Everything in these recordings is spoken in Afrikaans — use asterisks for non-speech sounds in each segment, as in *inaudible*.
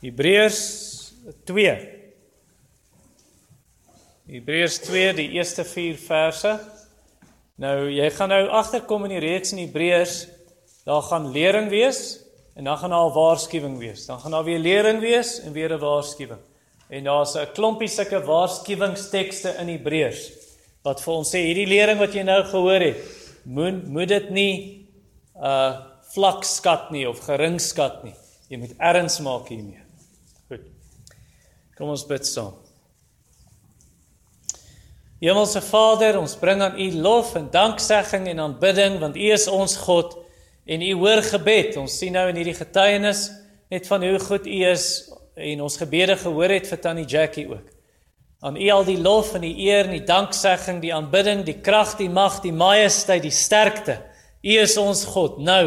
Hebreërs 2. Hebreërs 2 die eerste 4 verse. Nou jy gaan nou agterkom in die reeks in Hebreërs, daar gaan lering wees en dan gaan daar 'n waarskuwing wees. Dan gaan daar weer lering wees en weer 'n waarskuwing. En daar's 'n klompie sulke waarskuwingstekste in Hebreërs wat vir ons sê hierdie lering wat jy nou gehoor het, moet moet dit nie uh vlak skat nie of gering skat nie. Jy moet erns maak hiermee. Kom ons bid saam. Hemelse Vader, ons bring aan U lof en danksegging en aanbidding want U is ons God en U hoor gebed. Ons sien nou in hierdie getuienis net van hoe goed U is en ons gebede gehoor het vir Tannie Jackie ook. Aan U al die lof en die eer en die danksegging, die aanbidding, die krag, die mag, die majesteit, die sterkte. U is ons God nou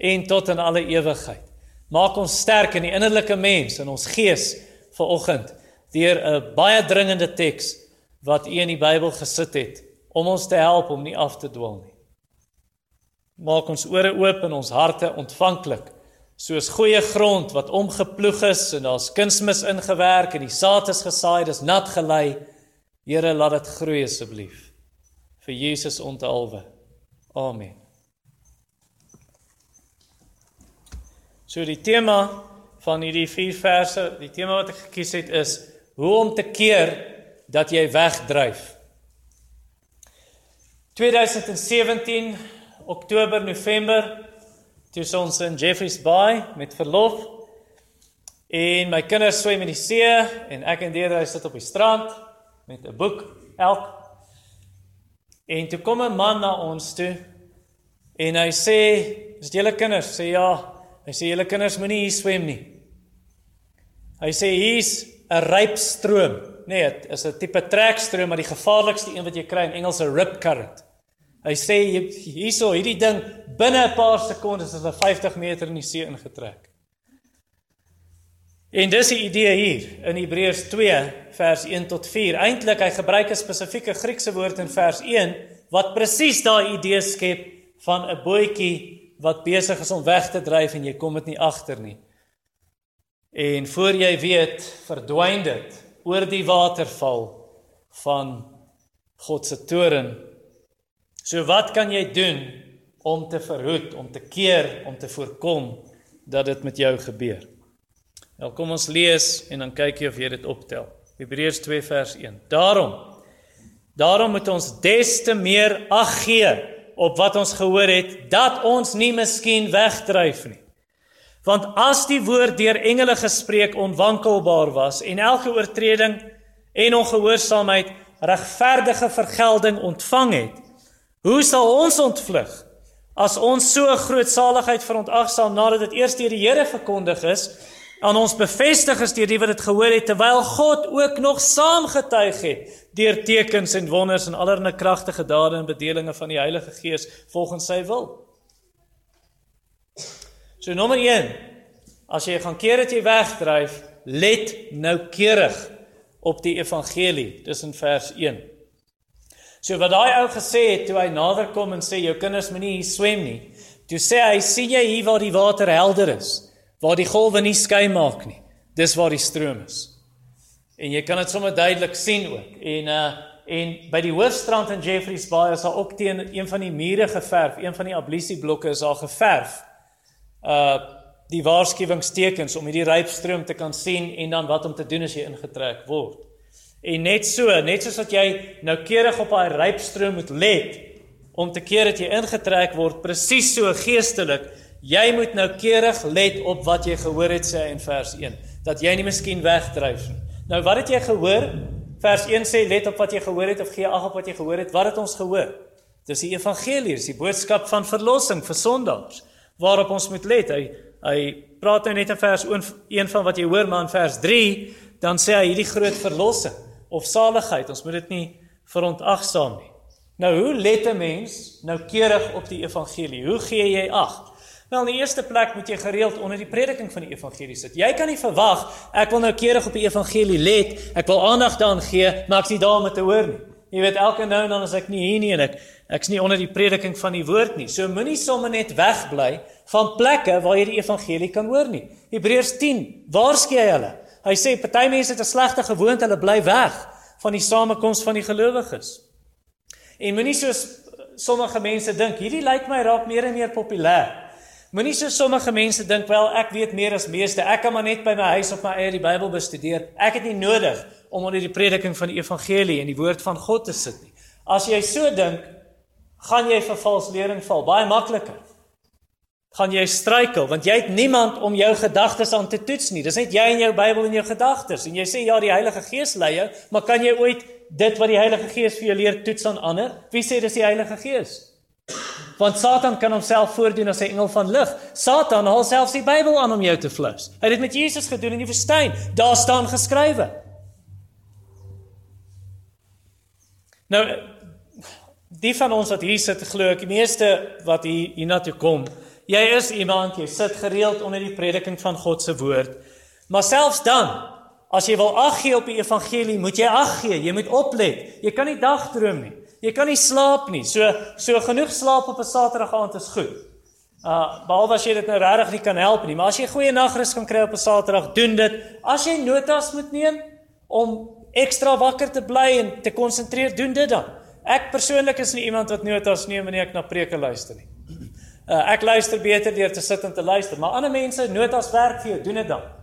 en tot in alle ewigheid. Maak ons sterk in die innerlike mens en ons gees vir oggend deur 'n baie dringende teks wat U in die Bybel gesit het om ons te help om nie af te dwaal nie. Maak ons ore oop en ons harte ontvanklik soos goeie grond wat omgeploeg is en daar's kunsmis ingewerk en die saad is gesaai, dis nat gelei. Here, laat dit groei asseblief. Vir Jesus ontalwe. Amen. So die tema van hierdie vier verse, die tema wat ek gekies het is hoe om te keer dat jy wegdryf. 2017 Oktober November toe ons in Jeffreys Bay met verlof en my kinders swem in die see en ek en Deidre sit op die strand met 'n boek elk. En toe kom 'n man na ons toe en hy sê is dit julle kinders? Sê ja Hy sê julle kinders moenie hier swem nie. Hy sê hier's 'n ryp stroom. Nee, dit is 'n tipe trekstroom, maar die gevaarlikste een wat jy kry in Engels 'n rip current. Hy sê hierso hierdie ding binne 'n paar sekondes is hulle 50 meter in die see ingetrek. En dis die idee hier in Hebreërs 2 vers 1 tot 4. Eintlik hy gebruik 'n spesifieke Griekse woord in vers 1 wat presies daai idee skep van 'n bootjie wat besig is om weg te dryf en jy kom dit nie agter nie. En voor jy weet, verdwyn dit oor die waterval van God se toren. So wat kan jy doen om te verhoed, om te keer, om te voorkom dat dit met jou gebeur? Nou kom ons lees en dan kyk jy of jy dit optel. Hebreërs 2 vers 1. Daarom daarom moet ons des te meer ag gee op wat ons gehoor het dat ons nie miskien wegdryf nie. Want as die woord deur engele gespreek onwankelbaar was en elke oortreding en ongehoorsaamheid regverdige vergelding ontvang het, hoe sal ons ontvlug as ons so groot saligheid verontagsaam nadat dit eers deur die Here verkondig is aan ons bevestig is deur die wat dit gehoor het terwyl God ook nog saamgetuig het deur tekens en wonders en allerlei kragtige dade en bedelinge van die Heilige Gees volgens sy wil. So nommer 1. As jy gaan keer dat jy wegdryf, let noukeurig op die evangelie. Dis in vers 1. So wat daai ou gesê het toe hy nader kom en sê jou kinders moenie hier swem nie. Toe sê hy sien jy hier waar die water helder is waar die golwe nie skei maak nie. Dis waar die stroom is. En jy kan dit sommer duidelik sien ook. En uh en by die hoofstrand in Jeffreys Bay is daar ook teen een van die mure geverf, een van die ablisieblokke is daar geverf. Uh die waarskuwingstekens om hierdie rypstroom te kan sien en dan wat om te doen as jy ingetrek word. En net so, net soos wat jy noukeurig op daai rypstroom moet let om te keer dat jy ingetrek word, presies so geestelik Jy moet nou keurig let op wat jy gehoor het sê in vers 1, dat jy nie miskien wegdryf nie. Nou wat het jy gehoor? Vers 1 sê let op wat jy gehoor het of gee ag op wat jy gehoor het. Wat het ons gehoor? Dis die evangelie, die boodskap van verlossing vir sondaars waarop ons moet let. Hy hy praat nou net in vers 1 van wat jy hoor, maar in vers 3 dan sê hy hierdie groot verlossing of saligheid. Ons moet dit nie verontagsaam nie. Nou hoe let 'n mens nou keurig op die evangelie? Hoe gee jy ag? Wel, in die eerste plek moet jy gereeld onder die prediking van die evangelie sit. Jy kan nie verwag ek wil nou keurig op die evangelie let, ek wil aandag daaraan gee, maar ek sien daar om te hoor nie. Jy weet elke nou en dan as ek nie hier nie en ek ek's nie onder die prediking van die woord nie. So moenie sommer net wegbly van plekke waar jy die evangelie kan hoor nie. Hebreërs 10 waarsku hy hulle. Hy sê party mense het 'n slegte gewoonte, hulle bly weg van die samekoms van die gelowiges. En moenie soos sommige mense dink, hierdie lyk my raak meer en meer populêr. Moenie so sommige mense dink wel ek weet meer as meeste. Ek kan maar net by my huis op my eie die Bybel bestudeer. Ek het nie nodig om onder die prediking van die evangelie en die woord van God te sit nie. As jy so dink, gaan jy vir vals lering val, baie makliker. Gaan jy struikel want jy het niemand om jou gedagtes aan te toets nie. Dis net jy en jou Bybel en jou gedagtes. En jy sê ja, die Heilige Gees lei jou, maar kan jy ooit dit wat die Heilige Gees vir jou leer toets aan ander? Wie sê dis die Heilige Gees? Want Satan kan homself voordoen as 'n engel van lig. Satan haal selfs die Bybel aan om jou te flous. Hy het dit met Jesus gedoen in die woestyn. Daar staan geskrywe. Nou die van ons wat hier sit glo ek die meeste wat hier hiernatoe kom. Jy is iemand jy sit gereeld onder die prediking van God se woord. Maar selfs dan as jy wil ag gee op die evangelie, moet jy ag gee. Jy moet oplet. Jy kan nie dagdroom nie. Jy kan nie slaap nie. So so genoeg slaap op 'n Saterdag aand is goed. Uh behalwe as jy dit nou regtig nie kan help nie, maar as jy goeie nagrus kan kry op 'n Saterdag, doen dit. As jy notas moet neem om ekstra wakker te bly en te konsentreer, doen dit dan. Ek persoonlik is nie iemand wat notas neem wanneer ek na preke luister nie. Uh ek luister beter deur te sit en te luister, maar ander mense notas werk vir jou, doen dit dan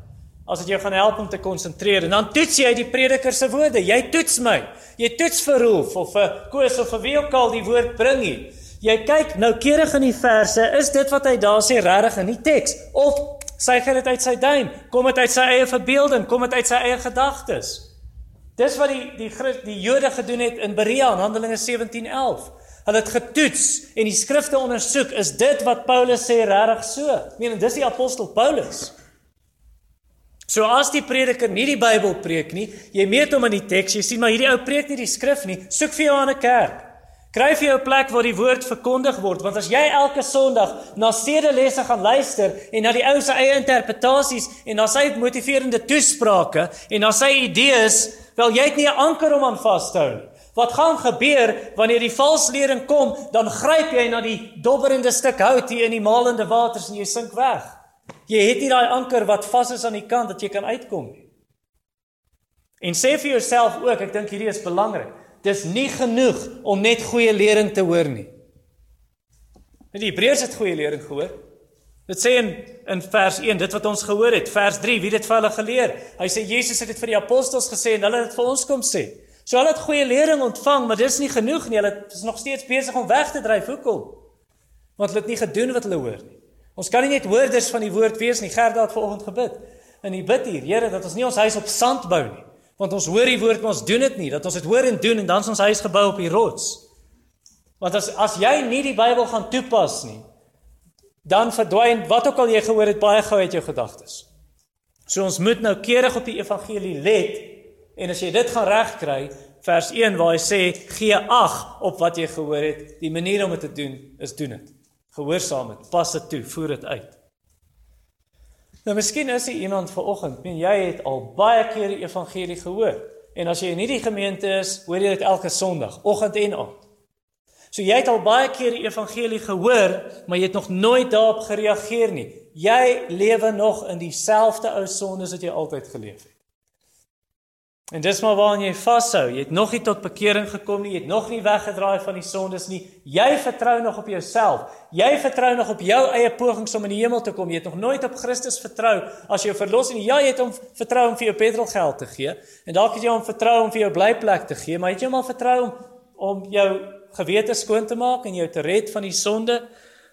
as dit jou gaan help om te konsentreer en dan toets jy die prediker se woorde. Jy toets my. Jy toets vir Rolf of vir Koos of vir wie ook al die woord bring hier. Jy kyk noukeurig in die verse, is dit wat hy daar sê regtig in die teks of sy gee dit uit sy duim, kom dit uit sy eie verbeelding, kom dit uit sy eie gedagtes. Dis wat die die die Jode gedoen het in Berea in Handelinge 17:11. Hulle het getoets en die skrifte ondersoek, is dit wat Paulus sê regtig so? Ek meen, dis die apostel Paulus. So as die prediker nie die Bybel preek nie, jy meet hom in die teks, jy sien maar hierdie ou preek nie die skrif nie, soek vir jou 'n ander kerk. Kry vir jou 'n plek waar die woord verkondig word, want as jy elke Sondag na sedelesse gaan luister en na die ou se eie interpretasies en na sy motiverende toesprake en na sy idees, wel jy het nie 'n anker om aan vas te hou nie. Wat gaan gebeur wanneer die valslering kom? Dan gryp jy na die dobberende stuk hout hier in die malende waters en jy sink weg. Jy het nie daai anker wat vas is aan die kant dat jy kan uitkom nie. En sê vir jouself ook, ek dink hierdie is belangrik. Dis nie genoeg om net goeie lering te hoor nie. Net die Hebreërs het goeie lering gehoor. Dit sê in in vers 1, dit wat ons gehoor het, vers 3, wie dit vir hulle geleer? Hy sê Jesus het dit vir die apostels gesê en hulle het dit vir ons kom sê. So hulle het goeie lering ontvang, maar dis nie genoeg nie. Hulle is nog steeds besig om weg te dryf. Hoekom? Want hulle het nie gedoen wat hulle hoor nie. Ons kan nie net hoorders van die woord wees nie. Gerda het vanoggend gebid. En hy bid hier, Here, dat ons nie ons huis op sand bou nie. Want ons hoor die woord, maar ons doen dit nie. Dat ons dit hoor en doen en dan ons huis gebou op die rots. Want as as jy nie die Bybel gaan toepas nie, dan verdwyn wat ook al jy gehoor het baie gou uit jou gedagtes. So ons moet nou keurig op die evangelie let en as jy dit gaan regkry, vers 1 waar hy sê gee ag op wat jy gehoor het, die manier om dit te doen is doen dit gehoorsaam het, pas dit toe, voer dit uit. Nou miskien is jy iemand vanoggend, men jy het al baie keer die evangelie gehoor. En as jy in hierdie gemeente is, hoor jy dit elke Sondag, oggend en aand. So jy het al baie keer die evangelie gehoor, maar jy het nog nooit daarop gereageer nie. Jy lewe nog in dieselfde ou sondes wat jy altyd geleef het. En dis maar waaraan jy vashou. Jy het nog nie tot bekering gekom nie. Jy het nog nie weggedraai van die sondes nie. Jy vertrou nog op jouself. Jy vertrou nog op jou eie pogings om in die hemel te kom. Jy het nog nooit op Christus vertrou as jou verlossing. Ja, jy het hom vertrou om vir jou petrolgeld te gee. En dalk het jy hom vertrou om vir jou blyplek te gee, maar het jy hom al vertrou om om jou gewete skoon te maak en jou te red van die sonde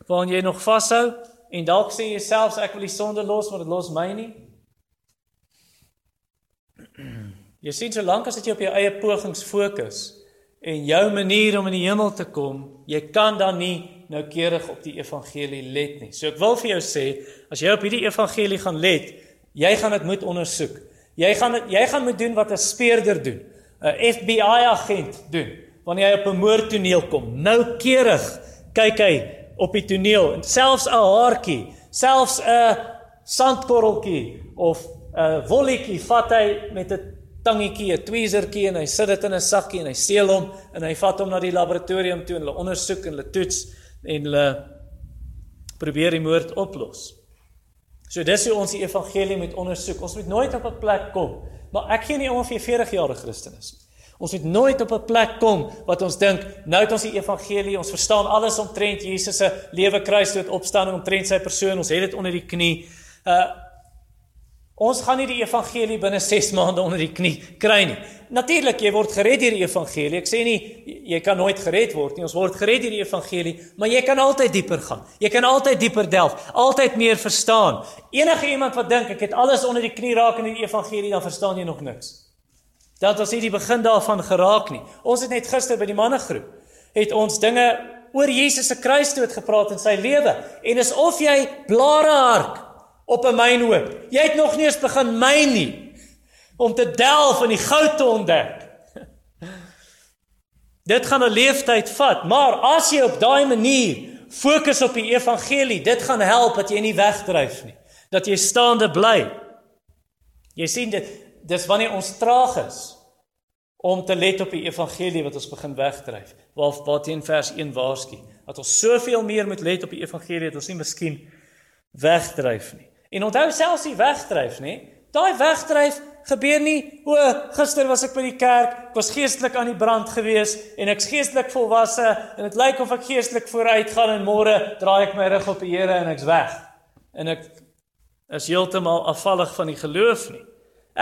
waaraan jy nog vashou? En dalk sê jy selfs ek wil die sonde los, maar dit los my nie. Jy sien solank as dit jy op jou eie pogings fokus en jou manier om in die hemel te kom, jy kan dan nie noukeurig op die evangelie let nie. So ek wil vir jou sê, as jy op hierdie evangelie gaan let, jy gaan dit moet ondersoek. Jy gaan dit jy gaan moet doen wat 'n speurder doen, 'n FBI agent doen wanneer hy op 'n moordtoneel kom. Noukeurig kyk hy op die toneel en selfs 'n haartjie, selfs 'n sandkorreltjie of 'n wolletjie vat hy met 'n tangetjie, 'n tweezertjie en hy sit dit in 'n sakkie en hy seël hom en hy vat hom na die laboratorium toe en hulle ondersoek en hulle toets en hulle probeer die moord oplos. So dis hoe ons die evangelie moet ondersoek. Ons moet nooit op 'n plek kom, maar ek gee nie om of jy 40 jaar Christen is. Ons moet nooit op 'n plek kom wat ons dink nou het ons die evangelie, ons verstaan alles omtrent Jesus se lewe, kruisdood, opstanding, omtrent sy persoon, ons het dit onder die knie. Uh Ons gaan nie die evangelie binne 6 maande onder die knie kry nie. Natuurlik, jy word gered deur die evangelie. Ek sê nie jy kan nooit gered word nie. Ons word gered deur die evangelie, maar jy kan altyd dieper gaan. Jy kan altyd dieper delf, altyd meer verstaan. Enige iemand wat dink ek het alles onder die knie raak in die evangelie, dan verstaan jy nog niks. Dat was nie die begin daarvan geraak nie. Ons het net gister by die mannegroep het ons dinge oor Jesus se kruisdood gepraat in sy lewe en is of jy blare hark op 'n mynhoop. Jy het nog nie eens begin myn nie om te delf in die goud te ontdek. *laughs* Dit gaan 'n leeftyd vat, maar as jy op daai manier fokus op die evangelie, dit gaan help dat jy nie wegdryf nie, dat jy staande bly. Jy sien dit dis wanneer ons traag is om te let op die evangelie wat ons begin wegdryf. Waar waar teen vers 1 waarsku dat ons soveel meer moet let op die evangelie dat ons nie miskien wegdryf nie. En onthou selfs die wegdryf, nê? Daai wegdryf gebeur nie o, gister was ek by die kerk, ek was geestelik aan die brand gewees en ek's geestelik volwasse en dit lyk of ek geestelik vooruit gaan en môre draai ek my rug op die Here en ek's weg. En ek is heeltemal afvallig van die geloof nie.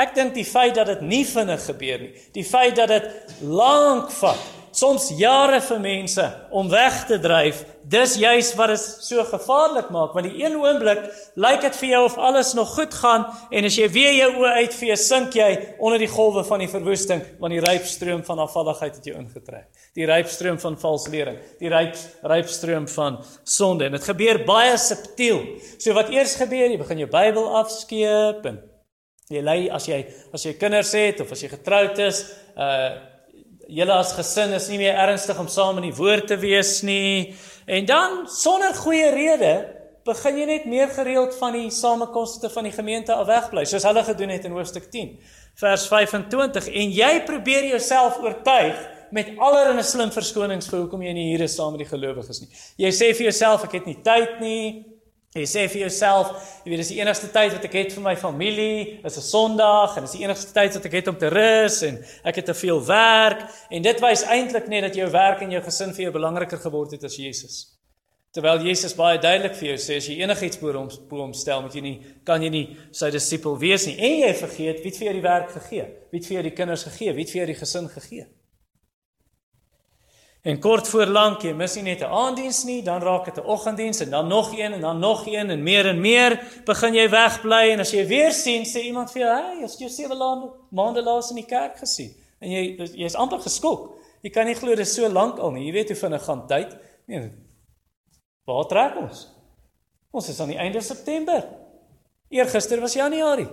Ek dink die feit dat dit nie vinnig gebeur nie, die feit dat dit lank vat soms jare vir mense om weg te dryf. Dis juis wat dit so gevaarlik maak want die een oomblik lyk dit vir jou of alles nog goed gaan en as jy weer jou oë uitvee, sink jy onder die golwe van die verwoesting want die rypstroom van afvalligheid het jou ingetrek. Die rypstroom van valse lering, die ryp rypstroom van sonde en dit gebeur baie subtiel. So wat eers gebeur, jy begin jou Bybel afskeep en jy lê as jy as jy kinders het of as jy getroud is, uh julle as gesin is nie meer ernstig om saam in die woord te wees nie. En dan sonder goeie rede begin jy net meer gereeld van die samekomste van die gemeente af wegbly, soos hulle gedoen het in hoofstuk 10 vers 25 en jy probeer jouself oortuig met allerlei slim verskonings vir hoekom jy nie hier is saam met die gelowiges nie. Jy sê vir jouself ek het nie tyd nie, Jy sê vir jouself, jy weet dis die enigste tyd wat ek het vir my familie, is 'n Sondag en dis die enigste tyd wat ek het om te rus en ek het te veel werk en dit wys eintlik net dat jou werk en jou gesin vir jou belangriker geword het as Jesus. Terwyl Jesus baie duidelik vir jou sê as jy enigiets voor hom voor hom stel, moet jy nie kan jy nie sy disipel wees nie en jy vergeet wie het vir jou die werk gegee? Wie het vir jou die kinders gegee? Wie het vir jou die gesin gegee? En kort voor lank jy mis nie net 'n aanddiens nie, dan raak dit 'n oggenddiens en dan nog een en dan nog een en meer en meer begin jy wegbly en as jy weer sien sê iemand vir jou, "Hey, as jy sewe maande laas in die kerk gesien." En jy jy's amper geskok. Jy kan nie glo dit is so lank al nie. Jy weet hoe vinnig gaan tyd. Nee. Waar trek ons? Ons is aan die einde September. Eergister was Januarie.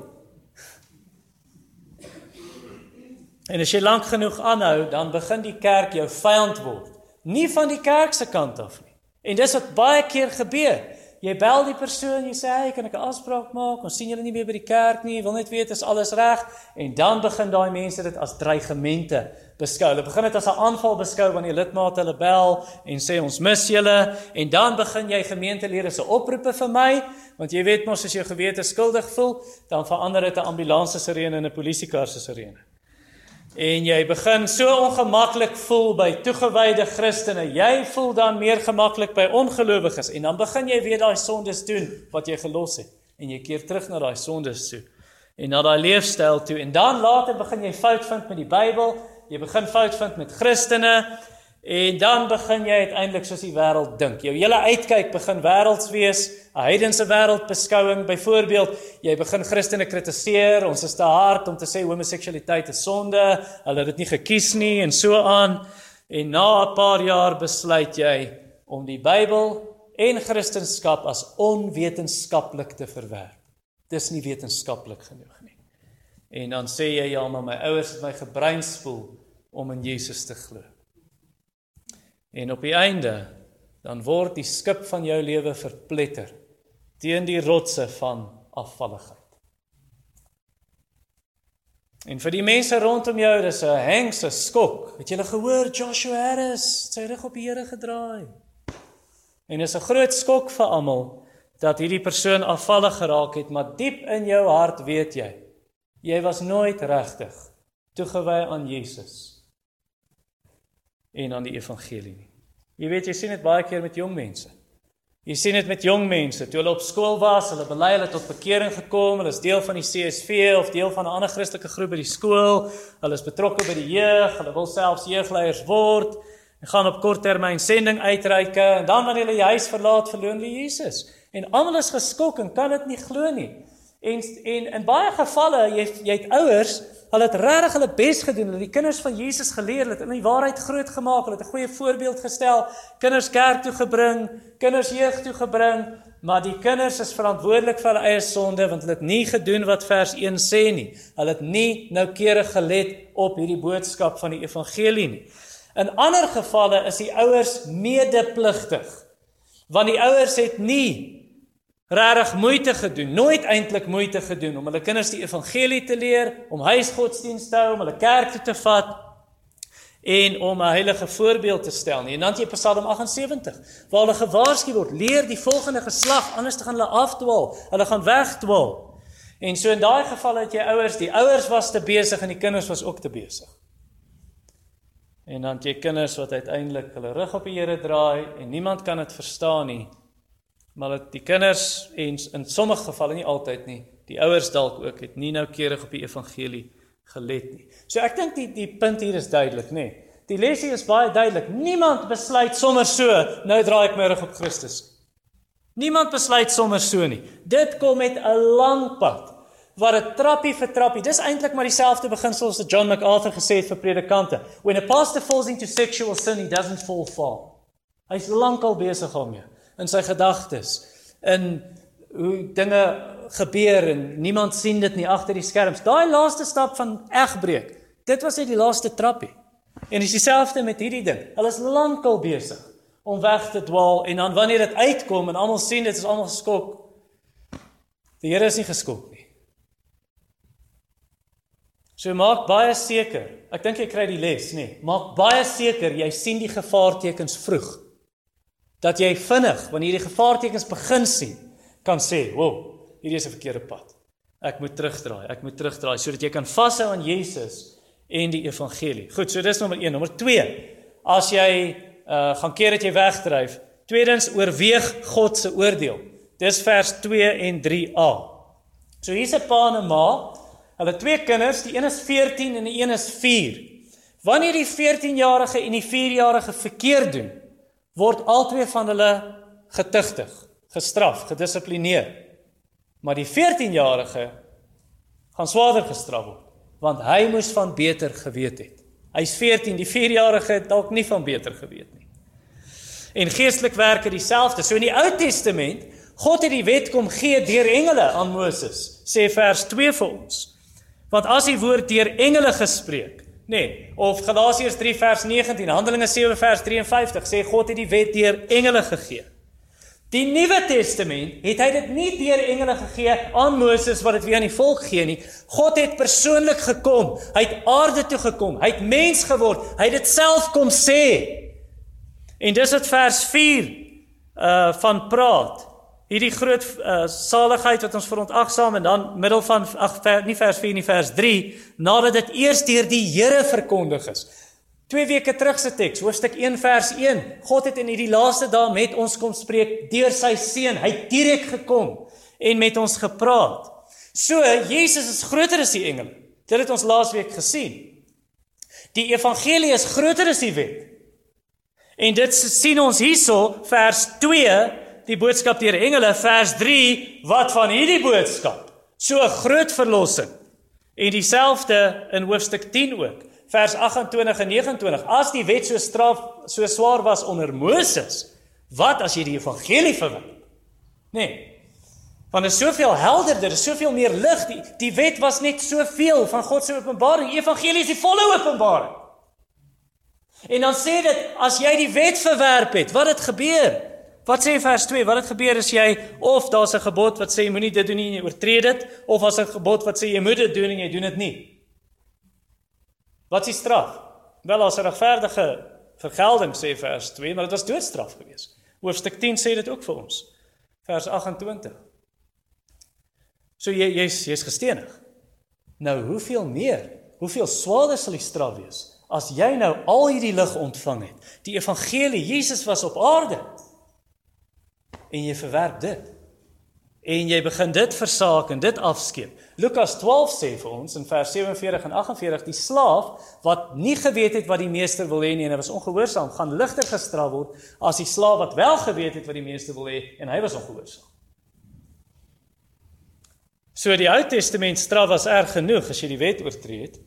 En as jy lank genoeg aanhou, dan begin die kerk jou vyand word. Nie van die kerk se kant af nie. En dis wat baie keer gebeur. Jy bel die persoon, jy sê, "Hey, kan ek 'n afspraak maak? Ons sien julle nie meer by die kerk nie. Wil net weet is alles reg?" En dan begin daai mense dit as dreigemente beskou. Hulle begin dit as 'n aanval beskou wanneer lidmate hulle bel en sê ons mis julle en dan begin jy gemeentelede se oproepe vir my, want jy weet mos as jy gewete skuldig voel, dan verander dit 'n ambulanse sirene in 'n polisiekar se sirene en jy begin so ongemaklik voel by toegewyde Christene, jy voel dan meer gemaklik by ongelowiges. En dan begin jy weer daai sondes doen wat jy gelos het. En jy keer terug na daai sondes toe. En na daai leefstyl toe. En dan later begin jy fout vind met die Bybel, jy begin fout vind met Christene En dan begin jy uiteindelik soos die wêreld dink. Jou hele uitkyk begin wêrelds wees, 'n heidense wêreldbeskouing. Byvoorbeeld, jy begin Christene kritiseer. Ons is te hard om te sê homoseksualiteit is sonde. Hulle het dit nie gekies nie en so aan. En na 'n paar jaar besluit jy om die Bybel en Christendom as onwetenskaplik te verwerp. Dis nie wetenskaplik genoeg nie. En dan sê jy ja, maar my ouers het my gebreinspoel om in Jesus te glo. En op die einde dan word die skip van jou lewe verpletter teen die rotse van afvalligheid. En vir die mense rondom jou, dis 'n hengse skok. Het julle gehoor Joshua Harris sy rug op die Here gedraai? En dis 'n groot skok vir almal dat hierdie persoon afvallig geraak het, maar diep in jou hart weet jy, jy was nooit regtig toegewy aan Jesus en aan die evangelie nie. Jy weet jy sien dit baie keer met jong mense. Jy sien dit met jong mense, toe hulle op skool was, hulle bely hulle tot bekering gekom, hulle is deel van die CSV of deel van 'n ander Christelike groep by die skool, hulle is betrokke by die jeug, hulle wil selfs jeugleiers word en gaan op korttermyn sending uitreike en dan wanneer hulle die huis verlaat, verloor hulle Jesus. En almal is geskok en kan dit nie glo nie. En en in baie gevalle jy jy het ouers, hulle het regtig hulle bes gedoen, hulle die kinders van Jesus geleer, hulle het in die waarheid groot gemaak, hulle het 'n goeie voorbeeld gestel, kinders kerk toe gebring, kinders jeug toe gebring, maar die kinders is verantwoordelik vir hulle eie sonde want hulle het nie gedoen wat vers 1 sê nie. Hulle het nie noukeurig gelet op hierdie boodskap van die evangelie nie. In ander gevalle is die ouers medepligtig. Want die ouers het nie regtig moeite gedoen, nooit eintlik moeite gedoen om hulle kinders die evangelie te leer, om huisgodsdienst te hou, om hulle kerk toe te vat en om 'n heilige voorbeeld te stel nie. En dan jy Psalm 78 waar hulle gewaarsku word, leer die volgende geslag anders te gaan hulle afdwaal, hulle gaan wegdwaal. En so in daai geval het jy ouers, die ouers was te besig en die kinders was ook te besig. En dan jy kinders wat uiteindelik hulle rug op die Here draai en niemand kan dit verstaan nie maar dat die kinders en in sommige gevalle nie altyd nie, die ouers dalk ook het nie noukeurig op die evangelie gelet nie. So ek dink die die punt hier is duidelik, nê. Nee. Die lesie is baie duidelik. Niemand besluit sommer so, nou draai ek my rug op Christus. Niemand besluit sommer so nie. Dit kom met 'n lang pad waar 'n trappie vir trappie. Dis eintlik maar dieselfde beginsel as John MacArthur gesê het vir predikante. When a pastor falls into sexual sin, he doesn't fall far. Hy's lankal besig daarmee in sy gedagtes in hoe dinge gebeur en niemand sien dit nie agter die skerms. Daai laaste stap van egbreek, dit was net die laaste trappie. En dis dieselfde met hierdie ding. Hulle is lankal besig om weg te dwaal en dan wanneer dit uitkom en almal sien dit is almal geskok. Die Here is nie geskok nie. So maak baie seker. Ek dink jy kry die les, nê. Nee. Maak baie seker jy sien die gevaartekens vroeg dat jy vinnig wanneer die gevaartekens begin sien kan sê, "Wow, hierdie is 'n verkeerde pad. Ek moet terugdraai. Ek moet terugdraai sodat jy kan vashou aan Jesus en die evangelie." Goed, so dis nommer 1. Nommer 2. As jy uh gaan keer dat jy wegdryf, tweedens oorweeg God se oordeel. Dis vers 2 en 3a. So hier's 'n pa en 'n ma. Hulle twee kinders, die een is 14 en die een is 4. Wanneer die 14-jarige en die 4-jarige verkeerd doen, word albei van hulle getuigtig, gestraf, gedissiplineer. Maar die 14-jarige gaan swaarder gestraf word want hy moes van beter geweet het. Hy's 14, die 4-jarige het dalk nie van beter geweet nie. En geestelik werk dit dieselfde. So in die Ou Testament, God het die wet kom gee deur engele aan Moses, sê vers 2 vir ons. Want as die woord deur engele gespreek, Nee, of Galasiërs 3 vers 19, Handelinge 7 vers 53 sê God het die wet deur engele gegee. Die Nuwe Testament het hy dit nie deur engele gegee aan Moses wat dit weer aan die volk gee nie. God het persoonlik gekom. Hy het aarde toe gekom. Hy het mens geword. Hy het dit self kom sê. En dis wat vers 4 uh van praat hierdie groot uh, saligheid wat ons verontagsaam en dan middel van ag nie vers 4 nie vers 3 nadat dit eers deur die Here verkondig is. Twee weke terug se teks, hoofstuk 1 vers 1. God het in hierdie laaste dae met ons kom spreek deur sy seun. Hy het direk gekom en met ons gepraat. So Jesus is groter as die engele. Dit het ons laasweek gesien. Die evangelie is groter as die wet. En dit sien ons hierso vers die boodskap deur engele vers 3 wat van hierdie boodskap? So groot verlossing. En dieselfde in hoofstuk 10 ook vers 28 en 29 as die wet so straf so swaar was onder Moses wat as jy die evangelie verwerp nee. Want dit is soveel helderder is soveel meer lig. Die die wet was net soveel van God se openbaring. Evangelie is die volle openbaring. En dan sê dit as jy die wet verwerp het wat het gebeur Wat sê vers 2? Wat het gebeur as jy of daar's 'n gebod wat sê jy moenie dit doen nie en jy oortree dit of as 'n gebod wat sê jy moet dit doen en jy doen dit nie? Wat is die straf? Wel as 'n regverdige vergelding sê vers 2, maar dit was doodstraf geweest. Hoofstuk 10 sê dit ook vir ons. Vers 28. So jy jy's jy's gestenig. Nou hoeveel meer? Hoeveel swaarder sal die straf wees as jy nou al hierdie lig ontvang het? Die evangelie, Jesus was op aarde. En jy verwerp dit en jy begin dit versaak en dit afskeep. Lukas 12 sê vir ons in vers 47 en 48 die slaaf wat nie geweet het wat die meester wil hê nie en hy was ongehoorsaam, gaan ligter gestraf word as die slaaf wat wel geweet het wat die meester wil hê en hy was ongehoorsaam. So die Ou Testament straf was erg genoeg as jy die wet oortree het.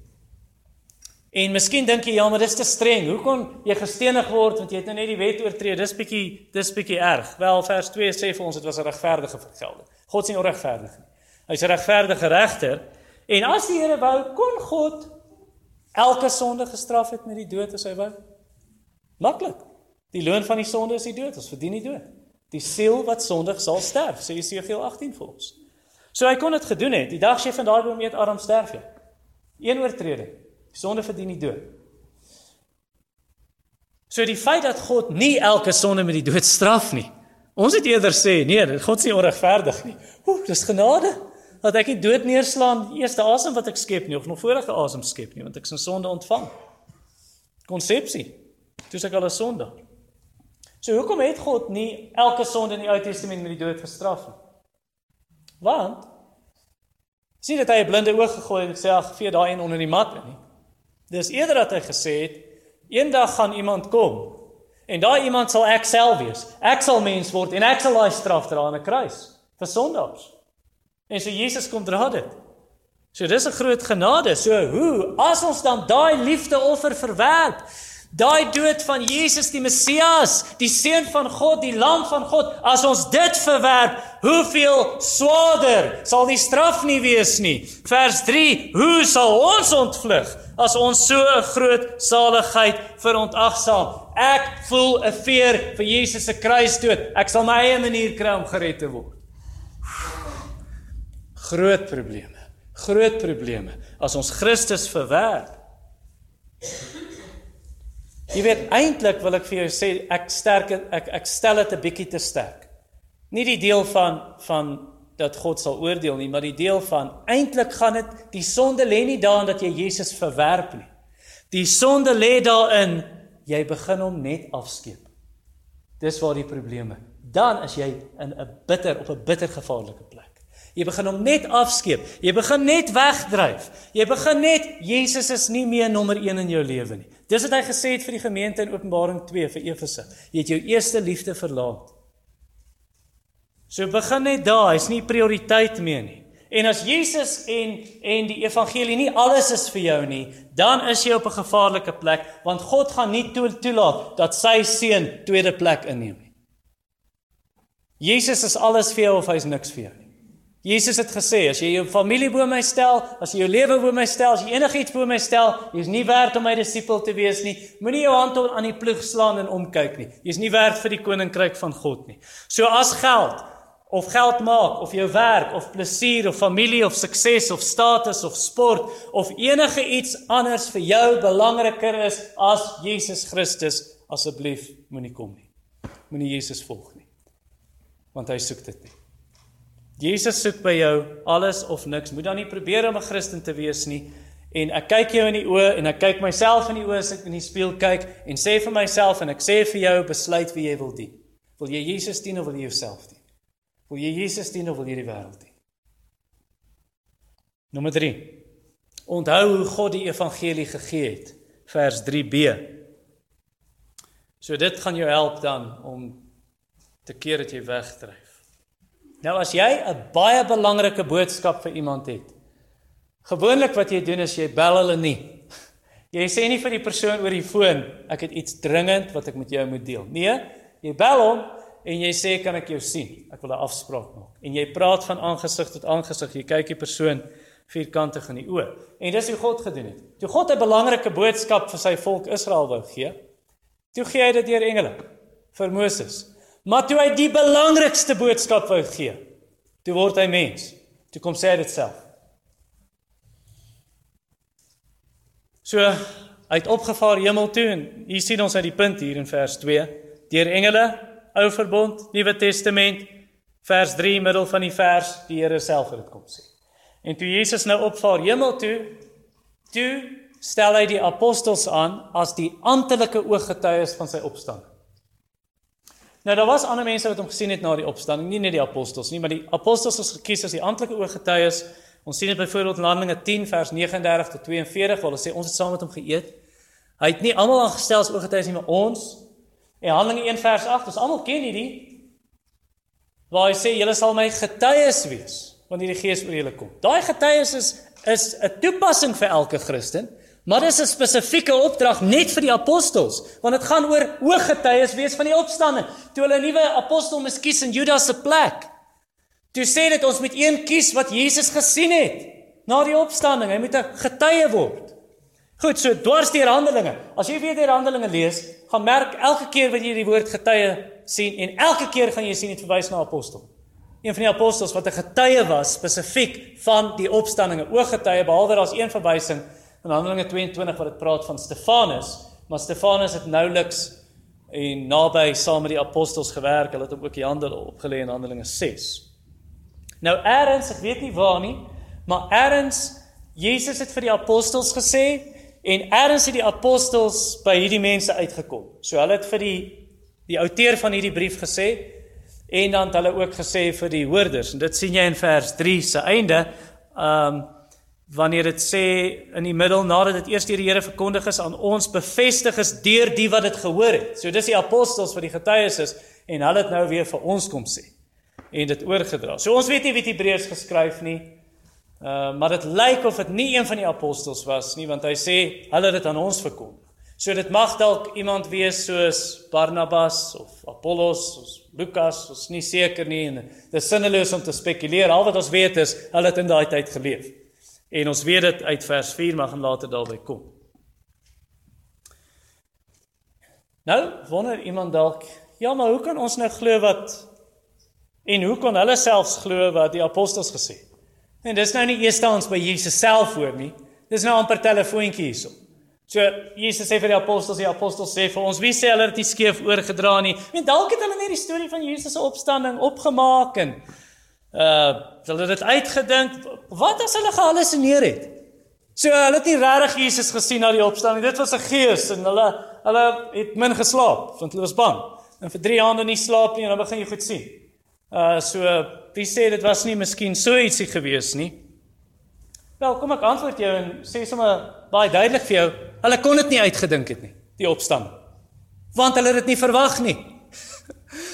En miskien dink jy ja, maar dis te streng. Hoekom jy gestenig word want jy het nou net die wet oortree? Dis bietjie dis bietjie erg. Wel vers 2 sê vir ons dit was 'n regverdige vergelding. God sien onregverdig nie. Hy's 'n regverdige regter. En as die Here wou, kon God elke sonde gestraf het met die dood as hy wou. Maklik. Die loon van die sonde is die dood. Ons verdien die dood. Die siel wat sondig sal sterf, sê Jesaja 18 vir ons. So hy kon dit gedoen het. Die dag as jy van daai boom eet, arm sterf jy. Een oortreding. Sonde verdien die dood. So die feit dat God nie elke sonde met die dood straf nie. Ons het eerder sê, nee, God is nie onregverdig nie. Oeh, dis genade dat ek die dood neerslaan, die eerste asem wat ek skep nie of nog vorige asem skep nie, want ek se sonde ontvang. Konsepsie. Dis ek al 'n sonde. So hoekom het God nie elke sonde in die Ou Testament met die dood gestraf nie? Want sien dit hy 'n blinde oog gegooi en sê ag, vee daai een onder die mat in nie. Dis eerder dat hy gesê het eendag gaan iemand kom en daai iemand sal ek self wees. Ek sal mens word en ek sal daai straf dra aan 'n kruis vir sondaars. En so Jesus kom dra dit. So dis 'n groot genade. So hoe as ons dan daai liefdeoffer verwerp? Daai dood van Jesus die Messias, die seun van God, die lam van God, as ons dit verwerp, hoeveel swaarder sal die straf nie wees nie. Vers 3: Hoe sal ons ontvlug as ons so 'n groot saligheid verontagsaam? Ek voel 'n veer vir Jesus se kruisdood. Ek sal my eie manier kry om gered te word. Groot probleme. Groot probleme as ons Christus verwerp. Jy weet eintlik wil ek vir jou sê ek sterk ek ek stel dit 'n bietjie te sterk. Nie die deel van van dat God sal oordeel nie, maar die deel van eintlik gaan dit die sonde lê nie daarin dat jy Jesus verwerp nie. Die sonde lê daarin jy begin hom net afskeep. Dis waar die probleme. Dan as jy in 'n bitter op 'n bitter gevaarlike plek. Jy begin hom net afskeep. Jy begin net wegdryf. Jy begin net Jesus is nie meer nommer 1 in jou lewe nie. Dis wat hy gesê het vir die gemeente in Openbaring 2 vir Efese. Jy het jou eerste liefde verlaat. So begin net daar, hy's nie prioriteit meer nie. En as Jesus en en die evangelie nie alles is vir jou nie, dan is jy op 'n gevaarlike plek want God gaan nie toelaat dat sy seun tweede plek inneem nie. Jesus is alles vir jou of hy's niks vir jou. Jesus het gesê as jy jou familie bo my stel, as jy jou lewe bo my stel, as jy enigiets bo my stel, jy's nie werd om my disipel te wees nie. Moenie jou hand aan die ploeg slaan en omkyk nie. Jy's nie werd vir die koninkryk van God nie. So as geld of geld maak of jou werk of plesier of familie of sukses of status of sport of enige iets anders vir jou belangriker is as Jesus Christus, asseblief moenie kom nie. Moenie Jesus volg nie. Want hy soek dit nie. Jesus soek by jou alles of niks. Moet dan nie probeer om 'n Christen te wees nie. En ek kyk jou in die oë en ek kyk myself in die oë as ek in die spieël kyk en sê vir myself en ek sê vir jou besluit wie jy wil dien. Wil jy Jesus dien of wil jy jouself dien? Wil jy Jesus dien of wil jy die wêreld dien? Nommer 3. Onthou hoe God die evangelie gegee het. Vers 3b. So dit gaan jou help dan om te keer dat jy wegdryf. Nou as jy 'n baie belangrike boodskap vir iemand het. Gewoonlik wat jy doen is jy bel hulle nie. *laughs* Jy sê nie vir die persoon oor die foon ek het iets dringend wat ek met jou moet deel. Nee, jy bel hom en jy sê kan ek jou sien? Ek wil 'n afspraak maak. En jy praat van aangesig tot aangesig. Jy kyk die persoon vierkantig in die oë. En dis hoe God gedoen het. Toe God 'n belangrike boodskap vir sy volk Israel wou gee, toe gee hy dit deur engele vir Moses. Maar toe hy die belangrikste boodskap wou gee, toe word hy mens. Toe kom sê hy dit self. So hy het opgevaar hemel toe en hier sien ons uit die punt hier in vers 2 deur engele ou verbond nuwe testament vers 3 middel van die vers die Here self het dit kom sê en toe Jesus nou opvaar hemel toe toe stel hy die apostels aan as die amptelike ooggetuies van sy opstanding nou daar was ander mense wat hom gesien het na die opstanding nie net die apostels nie maar die apostels is gekies as die amptelike ooggetuies Ons sien dit byvoorbeeld in Handelinge 10 vers 39 tot 42 waar hulle sê ons het saam met hom geëet. Hy het nie almal aangestel as oorgetuies nie, maar ons. En Handelinge 1 vers 8, ons almal ken hierdie. Waar hy sê julle sal my getuies wees wanneer die Gees oor julle kom. Daai getuies is is 'n toepassing vir elke Christen, maar dis 'n spesifieke opdrag net vir die apostels, want dit gaan oor ooggetuies wees van die opstanding. Toe hulle 'n nuwe apostel moes kies in Judas se plek, Toe sê dit ons moet een kies wat Jesus gesien het na die opstanding. Hy moet 'n getuie word. Goed, so dwars deur Handelinge. As jy weer deur Handelinge lees, gaan merk elke keer wat jy die woord getuie sien en elke keer gaan jy sien dit verwys na apostel. Een van die apostels wat 'n getuie was spesifiek van die opstanding, 'n ooggetuie behalwe daar's een verwysing in Handelinge 22 wat dit praat van Stefanus, maar Stefanus het nouliks en naby saam met die apostels gewerk. Hulle het hom ook die hande opgelê in Handelinge 6. Nou eers, ek weet nie waar nie, maar eers Jesus het vir die apostels gesê en eers het die apostels by hierdie mense uitgekom. So hulle het vir die die outeur van hierdie brief gesê en dan het hulle ook gesê vir die hoorders en dit sien jy in vers 3 se einde. Um wanneer dit sê in die middel nadat dit eers deur die Here verkondig is aan ons bevestig is deur die wat dit gehoor het. So dis die apostels wat die getuies is en hulle het nou weer vir ons kom sê en dit oorgedra. So ons weet nie wie Hebreërs geskryf nie. Uh maar dit lyk of dit nie een van die apostels was nie want hy sê hulle het dit aan ons verkondig. So dit mag dalk iemand wees soos Barnabas of Apollos of Lukas, ons nie seker nie en dit is sinneloos om te spekuleer. Al wat ons weet is hulle het in daai tyd geleef. En ons weet dit uit vers 4 maar gaan later daarby kom. Nou, wonder iemand dalk, ja, maar hoe kan ons nou glo wat En hoe kon hulle selfs glo wat die apostels gesê het? En dis nou nie eers ons by Jesus self hoor nie. Dis nou amper telefoontjie hierso. So Jesus sê vir die apostels, die apostels sê vir ons, wie sê hulle het dit skeef oorgedra nie? En dalk het hulle net die storie van Jesus se opstanding opgemaak en uh hulle het dit uitgedink. Wat as hulle gehallusineer het? So hulle het nie regtig Jesus gesien na die opstanding. Dit was 'n gees en hulle hulle het min geslaap want hulle was bang. En vir 3 maande nie slaap nie en dan begin jy goed sien. Uh so wie sê dit was nie miskien so ietsie gewees nie? Wel, kom ek antwoord jou en sê sommer baie duidelik vir jou, hulle kon dit nie uitgedink het nie, die opstand. Want hulle het dit nie verwag nie.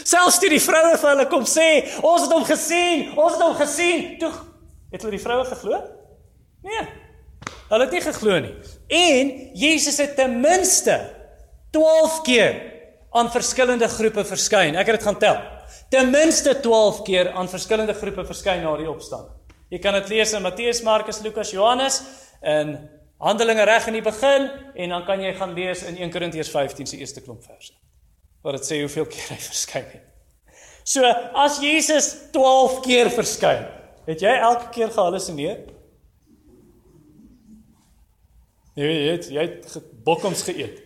Selfs toe die vroue vir hulle kom sê, ons het hom gesien, ons het hom gesien, toe het hulle die vroue geglo? Nee. Hulle het nie geglo nie. En Jesus het ten minste 12 keer aan verskillende groepe verskyn. Ek het dit gaan tel ten minste 12 keer aan verskillende groepe verskyn na die opstanding. Jy kan dit lees in Matteus, Markus, Lukas, Johannes in Handelinge reg in die begin en dan kan jy gaan lees in 1 Korintiërs 15 se eerste klomp verse. Waar dit sê hoeveel *laughs* keer hy verskyn het. So, as Jesus 12 keer verskyn, het jy elke keer gehallusineer? Jy weet, jy het bokkoms geëet.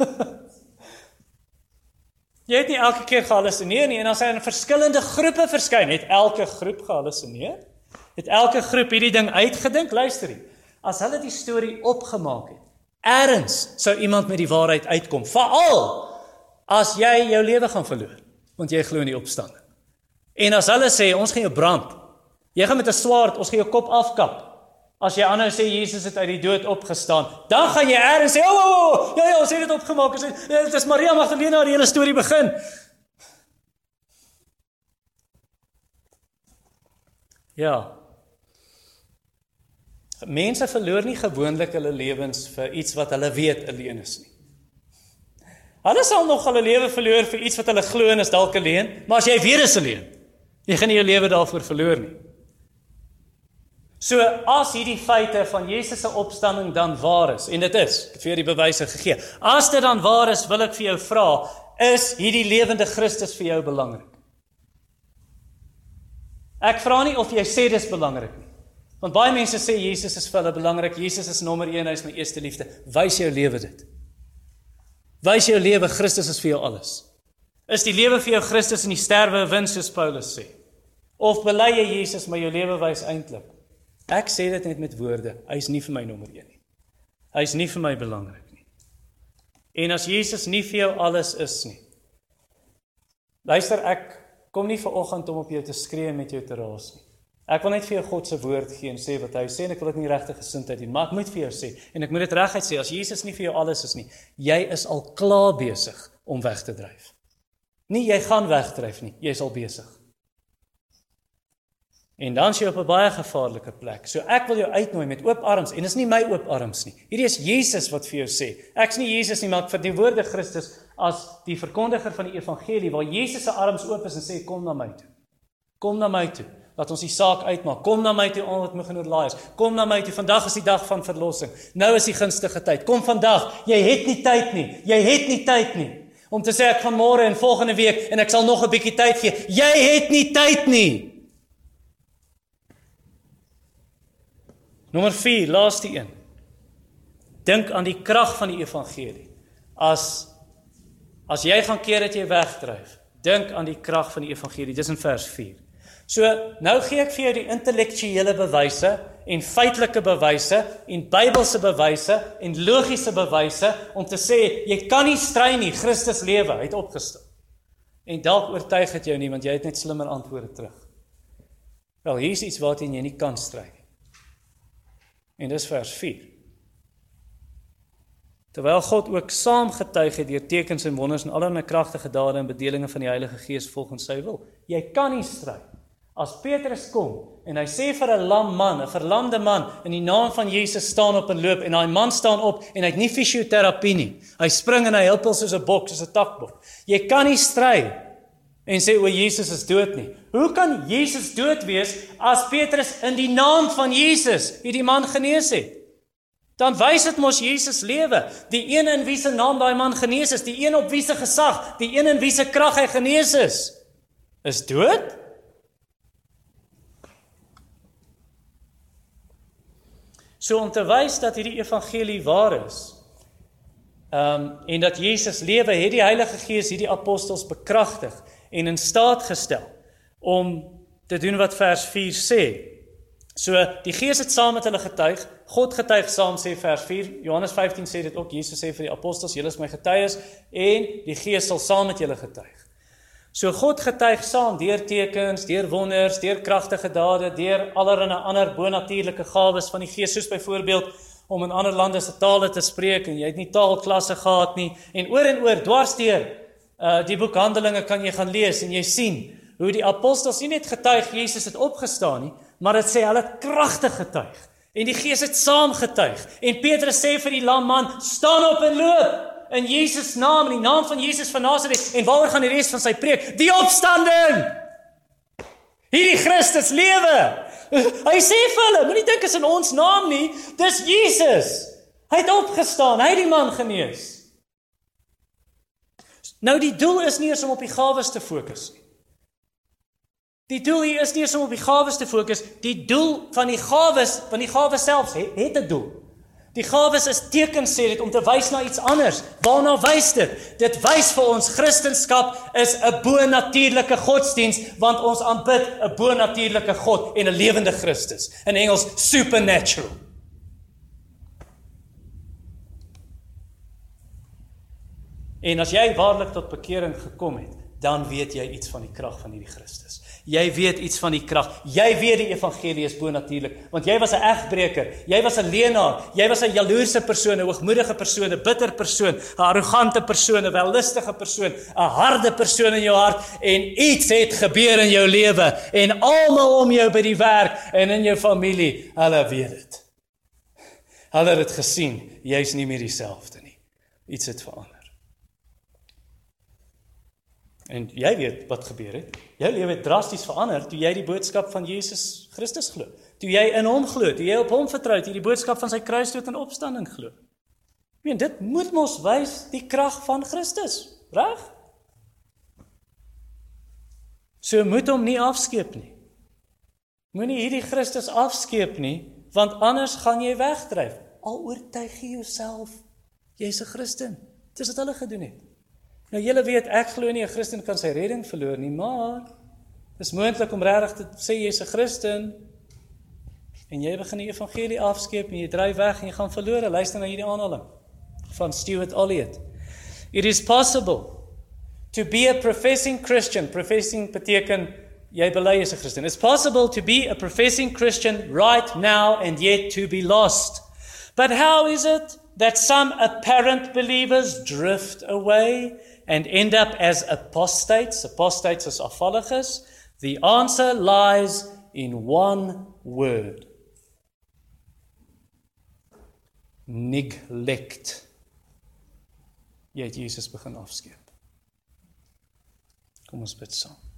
*laughs* Jy het nie elke keer gehallusineer nie en as hy in verskillende groepe verskyn, het elke groep gehallusineer? Het elke groep hierdie ding uitgedink? Luister hier. As hulle die storie opgemaak het, erns sou iemand met die waarheid uitkom, veral as jy jou lewe gaan verloor, want jy glo in die opstanding. En as hulle sê ons gaan jou brand, jy gaan met 'n swaard, ons gaan jou kop afkap. As jy aanhou sê Jesus het uit die dood opgestaan, dan gaan jy eers sê, "O, oh, oh, oh, ja ja, ons het dit opgemaak." Ons sê, "Dit is Maria Magdalena waar die hele storie begin." Ja. Mense verloor nie gewoonlik hulle lewens vir iets wat hulle weet alleen is nie. Hulle sal nog hulle lewe verloor vir iets wat hulle glo en is dalk alleen, maar as jy weer is alleen, jy gaan nie jou lewe daarvoor verloor nie. So as hierdie feite van Jesus se opstanding dan waar is en dit is, ek het vir die bewyse gegee. As dit dan waar is, wil ek vir jou vra, is hierdie lewende Christus vir jou belangrik? Ek vra nie of jy sê dis belangrik nie. Want baie mense sê Jesus is vir hulle belangrik. Jesus is nommer 1, hy is my eerste liefde. Wys jou lewe dit. Wys jou lewe Christus is vir jou alles. Is die lewe vir jou Christus en die sterwe 'n win soos Paulus sê? Of bely jy Jesus maar jou lewe wys eintlik? Ek sê dit net met woorde. Hy is nie vir my nommer 1 nie. Hy is nie vir my belangrik nie. En as Jesus nie vir jou alles is nie. Luister ek kom nie ver oggend om op jou te skree en met jou te raas nie. Ek wil net vir jou God se woord gee en sê wat hy sê en ek wil dit nie regte gesindheid hê, maar ek moet vir jou sê en ek moet dit reguit sê as Jesus nie vir jou alles is nie, jy is al klaar besig om weg te dryf. Nie jy gaan wegdryf nie, jy is al besig. En dan sien jy op 'n baie gevaarlike plek. So ek wil jou uitnooi met oop arms en dis nie my oop arms nie. Hierdie is Jesus wat vir jou sê. Ek's nie Jesus nie, maar ek verteenwoordig Christus as die verkondiger van die evangelie waar Jesus se arms oop is en sê kom na my toe. Kom na my toe. Laat ons die saak uitmaak. Kom na my toe omdat my genoeg laai is. Kom na my toe. Vandag is die dag van verlossing. Nou is die gunstige tyd. Kom vandag. Jy het nie tyd nie. Jy het nie tyd nie. Om te sê ek gaan môre en volgende week en ek sal nog 'n bietjie tyd gee. Jy het nie tyd nie. Nommer 4, laaste een. Dink aan die krag van die evangelie. As as jy gaan keer dat jy wegdryf, dink aan die krag van die evangelie. Dis in vers 4. So nou gee ek vir jou die intellektuele bewyse en feitelike bewyse en Bybelse bewyse en logiese bewyse om te sê jy kan nie stry nie, Christus lewe, hy het opgestaan. En dalk oortuig dit jou nie want jy het net slimmer antwoorde terug. Wel, hier is iets waarteen jy nie kan stry nie. En dis vers 4. Terwyl God ook saam getuig het deur tekens en wonders en allerlei kragtige dade en bedelinge van die Heilige Gees volgens sy wil. Jy kan nie stry As Petrus kom en hy sê vir 'n lam man, 'n verlamde man in die naam van Jesus staan op en loop en daai man staan op en hy het nie fisioterapie nie. Hy spring en hy help hom soos 'n bok, soos 'n takbok. Jy kan nie stry en sê o Jesus is dood nie. Hoe kan Jesus dood wees as Petrus in die naam van Jesus hierdie man genees het? Dan wys dit mos Jesus lewe, die een in wie se naam daai man genees is, die een op wie se gesag, die een in wie se krag hy genees is, is dood? So om te wys dat hierdie evangelie waar is. Ehm um, en dat Jesus lewe, het die Heilige Gees hierdie apostels bekragtig en in staat gestel om te doen wat vers 4 sê. So die Gees het saam met hulle getuig, God getuig saam sê vers 4. Johannes 15 sê dit ook. Jesus sê vir die apostels, julle is my getuies en die Gees sal saam met julle getuig. So God getuig saam deur tekens, deur wonders, deur kragtige dade, deur allerlei ander bonatuurlike gawes van die Gees, soos byvoorbeeld om in ander lande se tale te spreek en jy het nie taalklasse gehad nie. En oor en oor dwarsteer uh die boek Handelinge kan jy gaan lees en jy sien hoe die apostels nie net getuig Jesus het opgestaan nie, maar dit sê hulle het kragtig getuig en die Gees het saam getuig. En Petrus sê vir die lam man staan op en loop in Jesus naam in die naam van Jesus van Nasaret en waaroor gaan die res van sy preek? Die opstanding. Hierdie Christus lewe. Hy sê vir hulle, moenie dink is in ons naam nie, dis Jesus. Hy het opgestaan, hy het die man genees. Nou die doel is nie eens om op die gawes te fokus nie. Die doel hier is nie eens om op die gawes te fokus, die doel van die gawes, van die gawes self het 'n doel. Die gawes is tekens sê dit om te wys na iets anders. Waarna wys dit? Dit wys vir ons Christendom is 'n bo-natuurlike godsdiens want ons aanbid 'n bo-natuurlike God en 'n lewende Christus. In Engels supernatural. En as jy waarlik tot bekering gekom het, dan weet jy iets van die krag van hierdie Christus. Jy weet iets van die krag. Jy weet die evangelie is bonatuurlik, want jy was 'n egbreker, jy was 'n leenaar, jy was 'n jaloerse persoon, 'n hoogmoedige persoon, 'n bitter persoon, 'n arrogante persoon, 'n wellustige persoon, 'n harde persoon in jou hart en iets het gebeur in jou lewe en almal om jou by die werk en in jou familie, hulle weet dit. Hulle het dit gesien, jy's nie meer dieselfde nie. Iets het verander. En jy weet wat gebeur het. Jou lewe het drasties verander toe jy die boodskap van Jesus Christus glo. Toe jy in hom glo, toe jy op hom vertrou, toe jy die boodskap van sy kruisdood en opstanding glo. Ek meen dit moet mos wys die krag van Christus, reg? So moet hom nie afskeep nie. Moenie hierdie Christus afskeep nie, want anders gaan jy wegdryf. Al oortuig jy jouself jy's 'n Christen. Dis wat hulle gedoen het. Nou julle weet ek glo nie 'n Christen kan sy redding verloor nie, maar dis moontlik om regtig te sê jy's 'n Christen en jy begin die evangelie afskeep en jy dryf weg en jy gaan verlore. Luister na hierdie aanhaling van Stuart Olliott. It is possible to be a professing Christian. Professing beteken jy bely as 'n Christen. It's possible to be a professing Christian right now and yet to be lost. But how is it that some apparent believers drift away and end up as apostates? Apostates is afvalliges. The answer lies in one word. Neglect. Jy het Jesus begin afskeep. Kom ons bid saam.